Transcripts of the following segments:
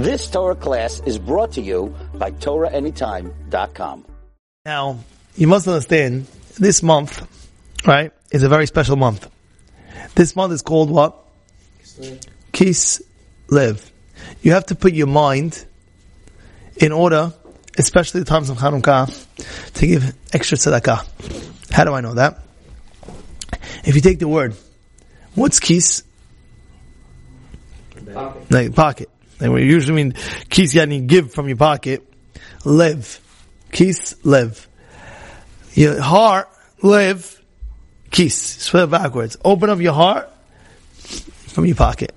This Torah class is brought to you by TorahAnytime.com. Now, you must understand, this month, right, is a very special month. This month is called what? Kis Live. You have to put your mind in order, especially the times of Hanukkah, to give extra tzedakah. How do I know that? If you take the word, what's kis? Pocket. Like pocket. And we usually mean kis yani give from your pocket. Live. Kis live. Your heart live. Kis. It backwards. Open up your heart from your pocket.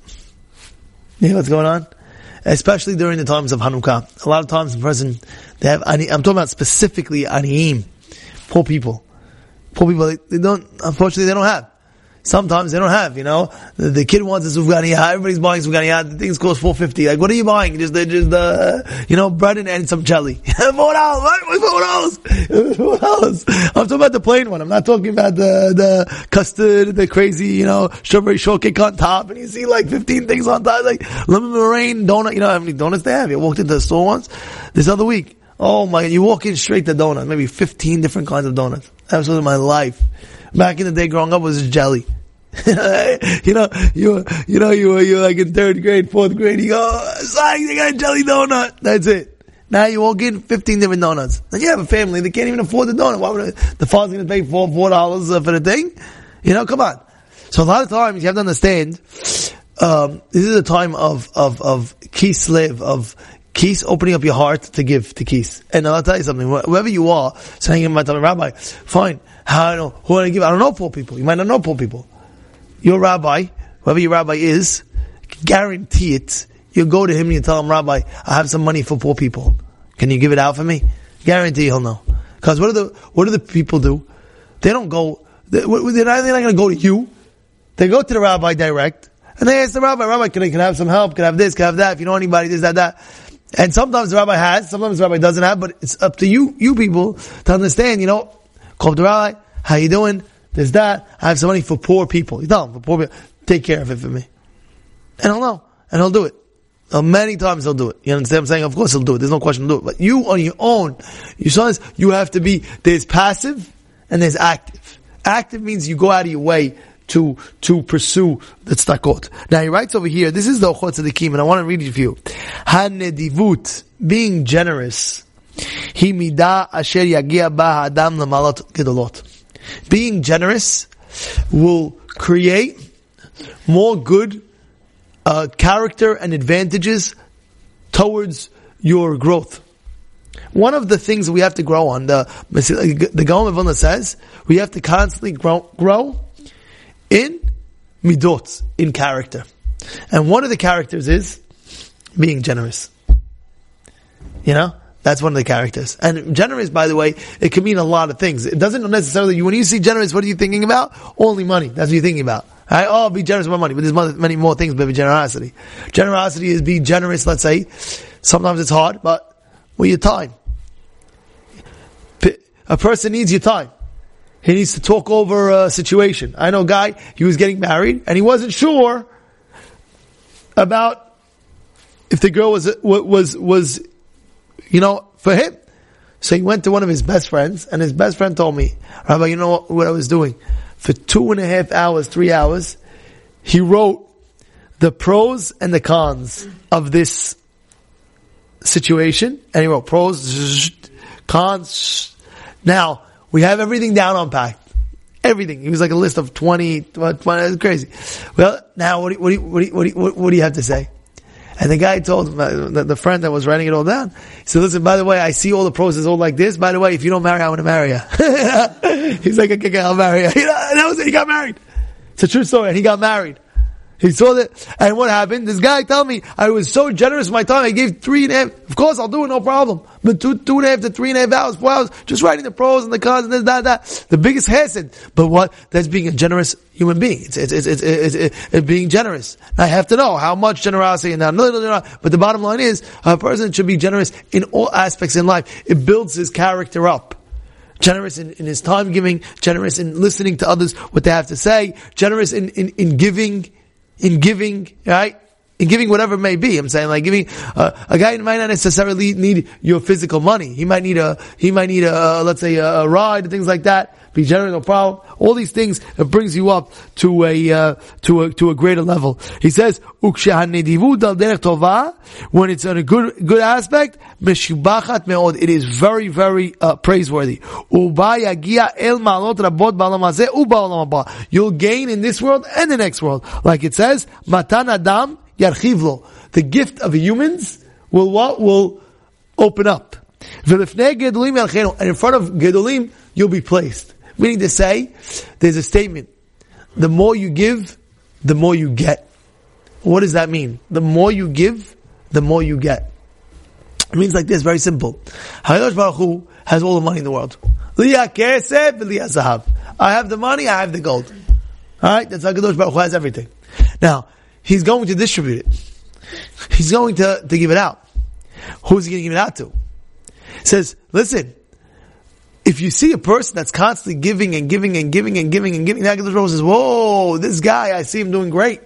You know what's going on? Especially during the times of Hanukkah. A lot of times in prison, they have, I'm talking about specifically aniyim. Poor people. Poor people, they don't, unfortunately they don't have. Sometimes they don't have, you know. The, the kid wants a Sufganiya, everybody's buying Sufganiya, the things cost 450 Like, what are you buying? Just, the, just the, you know, bread and, and some jelly. Four dollars, what? Four dollars? Four. I'm talking about the plain one. I'm not talking about the, the custard, the crazy, you know, strawberry shortcake on top, and you see like 15 things on top, like lemon meringue, donut, you know how many donuts they have? You walked into the store once, this other week. Oh my, you walk in straight to donuts, maybe 15 different kinds of donuts. Absolutely my life. Back in the day growing up was jelly. you know, you you know you were you were like in third grade, fourth grade. You go, sorry, they got a jelly donut. That's it. Now you all in, fifteen different donuts. And you have a family; they can't even afford the donut. Why would the father's going to pay four four dollars uh, for the thing? You know, come on. So a lot of times you have to understand. Um, this is a time of of of keys live of keys opening up your heart to give to keys. And I'll tell you something. whoever you are, saying tell me, Rabbi, fine. How I know who I give? I don't know poor people. You might not know poor people your rabbi, whoever your rabbi is, guarantee it. You go to him and you tell him, Rabbi, I have some money for poor people. Can you give it out for me? Guarantee he'll know. Because what do the what do the people do? They don't go. They, they're not, they're not going to go to you. They go to the rabbi direct and they ask the rabbi, Rabbi, can I can I have some help? Can I have this? Can I have that? If you know anybody, this, that, that. And sometimes the rabbi has, sometimes the rabbi doesn't have, but it's up to you, you people, to understand. You know, call the rabbi. How you doing? There's that. I have some money for poor people. You tell him, for poor people, take care of it for me. And he'll know. And he'll do it. Many times he'll do it. You understand what I'm saying? Of course he'll do it. There's no question to do it. But you on your own, you sons, you have to be, there's passive and there's active. Active means you go out of your way to, to pursue the tzedakot. Now he writes over here, this is the Orchot Tzadikim, and I want to read it for you. Being generous, he midah asher yagia ba adam lamalat gedolot being generous will create more good uh, character and advantages towards your growth. One of the things we have to grow on, the the Gaon of Vilna says, we have to constantly grow, grow in midot, in character. And one of the characters is being generous. You know? That's one of the characters. And generous, by the way, it can mean a lot of things. It doesn't necessarily, when you see generous, what are you thinking about? Only money. That's what you're thinking about. Right? Oh, be generous with my money. But there's many more things but generosity. Generosity is be generous, let's say. Sometimes it's hard, but with your time. A person needs your time. He needs to talk over a situation. I know a guy, he was getting married, and he wasn't sure about if the girl was, was, was you know, for him. So he went to one of his best friends, and his best friend told me, Rabbi, you know what, what I was doing? For two and a half hours, three hours, he wrote the pros and the cons of this situation, and he wrote pros, cons. Now, we have everything down on pack. Everything. He was like a list of 20, 20 was crazy. Well, now what do, what, do, what, do, what, do, what do you have to say? And the guy told uh, the, the, friend that was writing it all down, he said, listen, by the way, I see all the pros is all like this. By the way, if you don't marry, I want to marry you. He's like, okay, okay, I'll marry you. You know, and that was it. He got married. It's a true story. And he got married. He saw that, and what happened? This guy told me, I was so generous with my time, I gave three and a half, of course I'll do it, no problem. But two, two and a half to three and a half hours, four hours, just writing the pros and the cons and this, that, that. The biggest hesed. But what? That's being a generous human being. It's, it's, it's, it's, it's, being generous. I have to know how much generosity and no, no, no. But the bottom line is, a person should be generous in all aspects in life. It builds his character up generous in, in, his time giving, generous in listening to others what they have to say, generous in, in, in giving, in giving, right? in giving whatever it may be. I'm saying like giving uh, a guy might not necessarily need your physical money. He might need a he might need a uh, let's say a, a ride things like that. Be generous, no problem. All these things it brings you up to a uh, to a to a greater level. He says when it's on a good good aspect, it is very very uh, praiseworthy. You'll gain in this world and the next world, like it says, matan adam yarchivlo. The gift of humans will what will open up. And in front of Gedolim, you'll be placed. Meaning to say, there's a statement. The more you give, the more you get. What does that mean? The more you give, the more you get. It means like this, very simple. HaKadosh Baruch Hu has all the money in the world. I have the money, I have the gold. Alright? That's HaKadosh Baruch Hu has everything. Now, He's going to distribute it. He's going to, to give it out. Who's he going to give it out to? He says, listen, if you see a person that's constantly giving and giving and giving and giving and giving, the Baruch says, whoa, this guy, I see him doing great.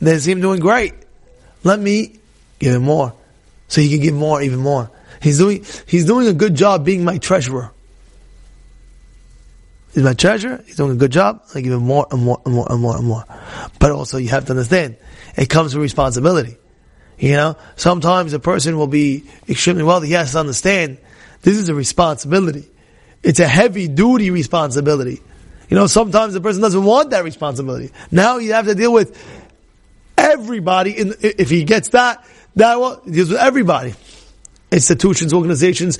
I see him doing great. Let me give him more. So he can give more, even more. He's doing, he's doing a good job being my treasurer. He's my treasure. He's doing a good job. I give him more and more and more and more and more. But also you have to understand, it comes with responsibility. You know, sometimes a person will be extremely wealthy. He has to understand this is a responsibility. It's a heavy duty responsibility. You know, sometimes the person doesn't want that responsibility. Now you have to deal with everybody. In, if he gets that, that one deals with everybody. Institutions, organizations,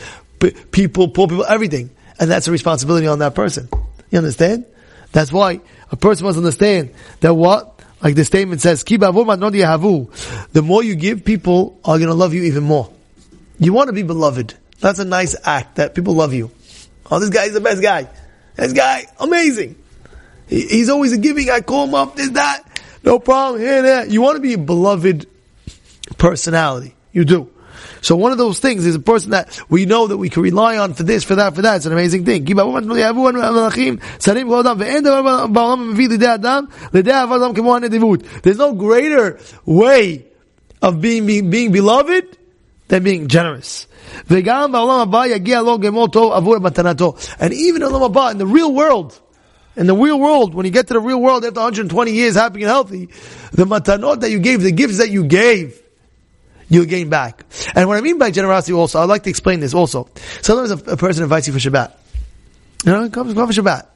people, poor people, everything. And that's a responsibility on that person. You understand? That's why a person must understand that what? Like the statement says, the more you give, people are going to love you even more. You want to be beloved. That's a nice act that people love you. Oh, this guy is the best guy. This guy, amazing. he's always a giving. I call him up, this, that. No problem. Here, there. You want to be a beloved personality. You do. So one of those things is a person that we know that we can rely on for this, for that, for that. It's an amazing thing. There's no greater way of being, being, being beloved than being generous. And even in the real world, in the real world, when you get to the real world after 120 years happy and healthy, the matanot that you gave, the gifts that you gave, you'll gain back. And what I mean by generosity also, I'd like to explain this also. Sometimes a, a person invites you for Shabbat. You know, come, come for Shabbat.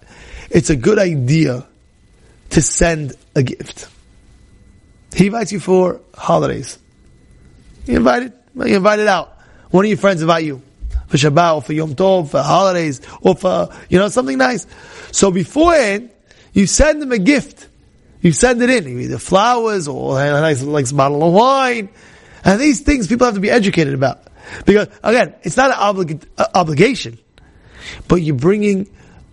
It's a good idea to send a gift. He invites you for holidays. You invited, you invited out. One of your friends invite you for Shabbat or for Yom Tov, for holidays, or for, you know, something nice. So beforehand, you send them a gift. You send it in, either flowers or a nice, like, bottle of wine, and these things people have to be educated about. Because, again, it's not an oblig- uh, obligation, but you're bringing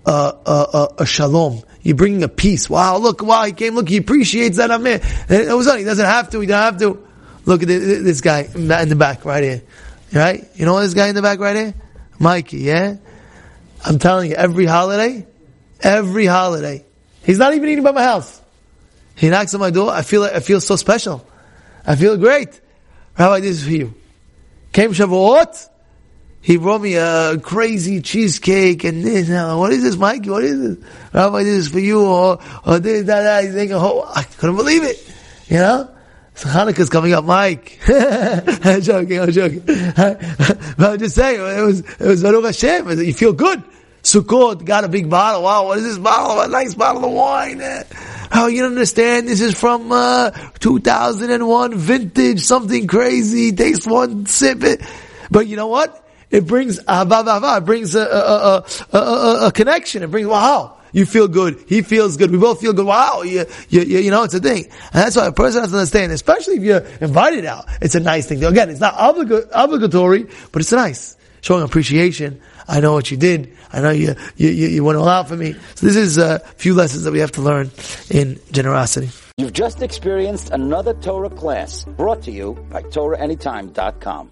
a shalom. You're bringing a peace. Wow, look, wow, he came, look, he appreciates that I'm here. It was on, he doesn't have to, he doesn't have to. Look at this guy in the back right here. Right? You know this guy in the back right here? Mikey, yeah? I'm telling you, every holiday, every holiday, he's not even eating by my house. He knocks on my door. I feel, I feel so special. I feel great. Rabbi, this is for you. Came Shavuot, he brought me a crazy cheesecake and this. What is this, Mikey? What is this? Rabbi, this is for you, or, or this, that, that. He's thinking, oh, I couldn't believe it. You know? So Hanukkah's coming up, Mike. I'm joking, I'm joking. but I'm just saying, it was, it was Baruch Hashem. You feel good. Sukkot got a big bottle. Wow, what is this bottle? A nice bottle of wine. Oh, you don't understand. This is from uh, 2001 vintage, something crazy. Taste one, sip it. But you know what? It brings It brings a, a, a, a, a connection. It brings wow. You feel good. He feels good. We both feel good. Wow. You, you, you, know, it's a thing. And that's why a person has to understand, especially if you're invited out. It's a nice thing. Again, it's not obliga- obligatory, but it's nice. Showing appreciation. I know what you did. I know you, you, you went all out for me. So this is a few lessons that we have to learn in generosity. You've just experienced another Torah class brought to you by TorahAnytime.com.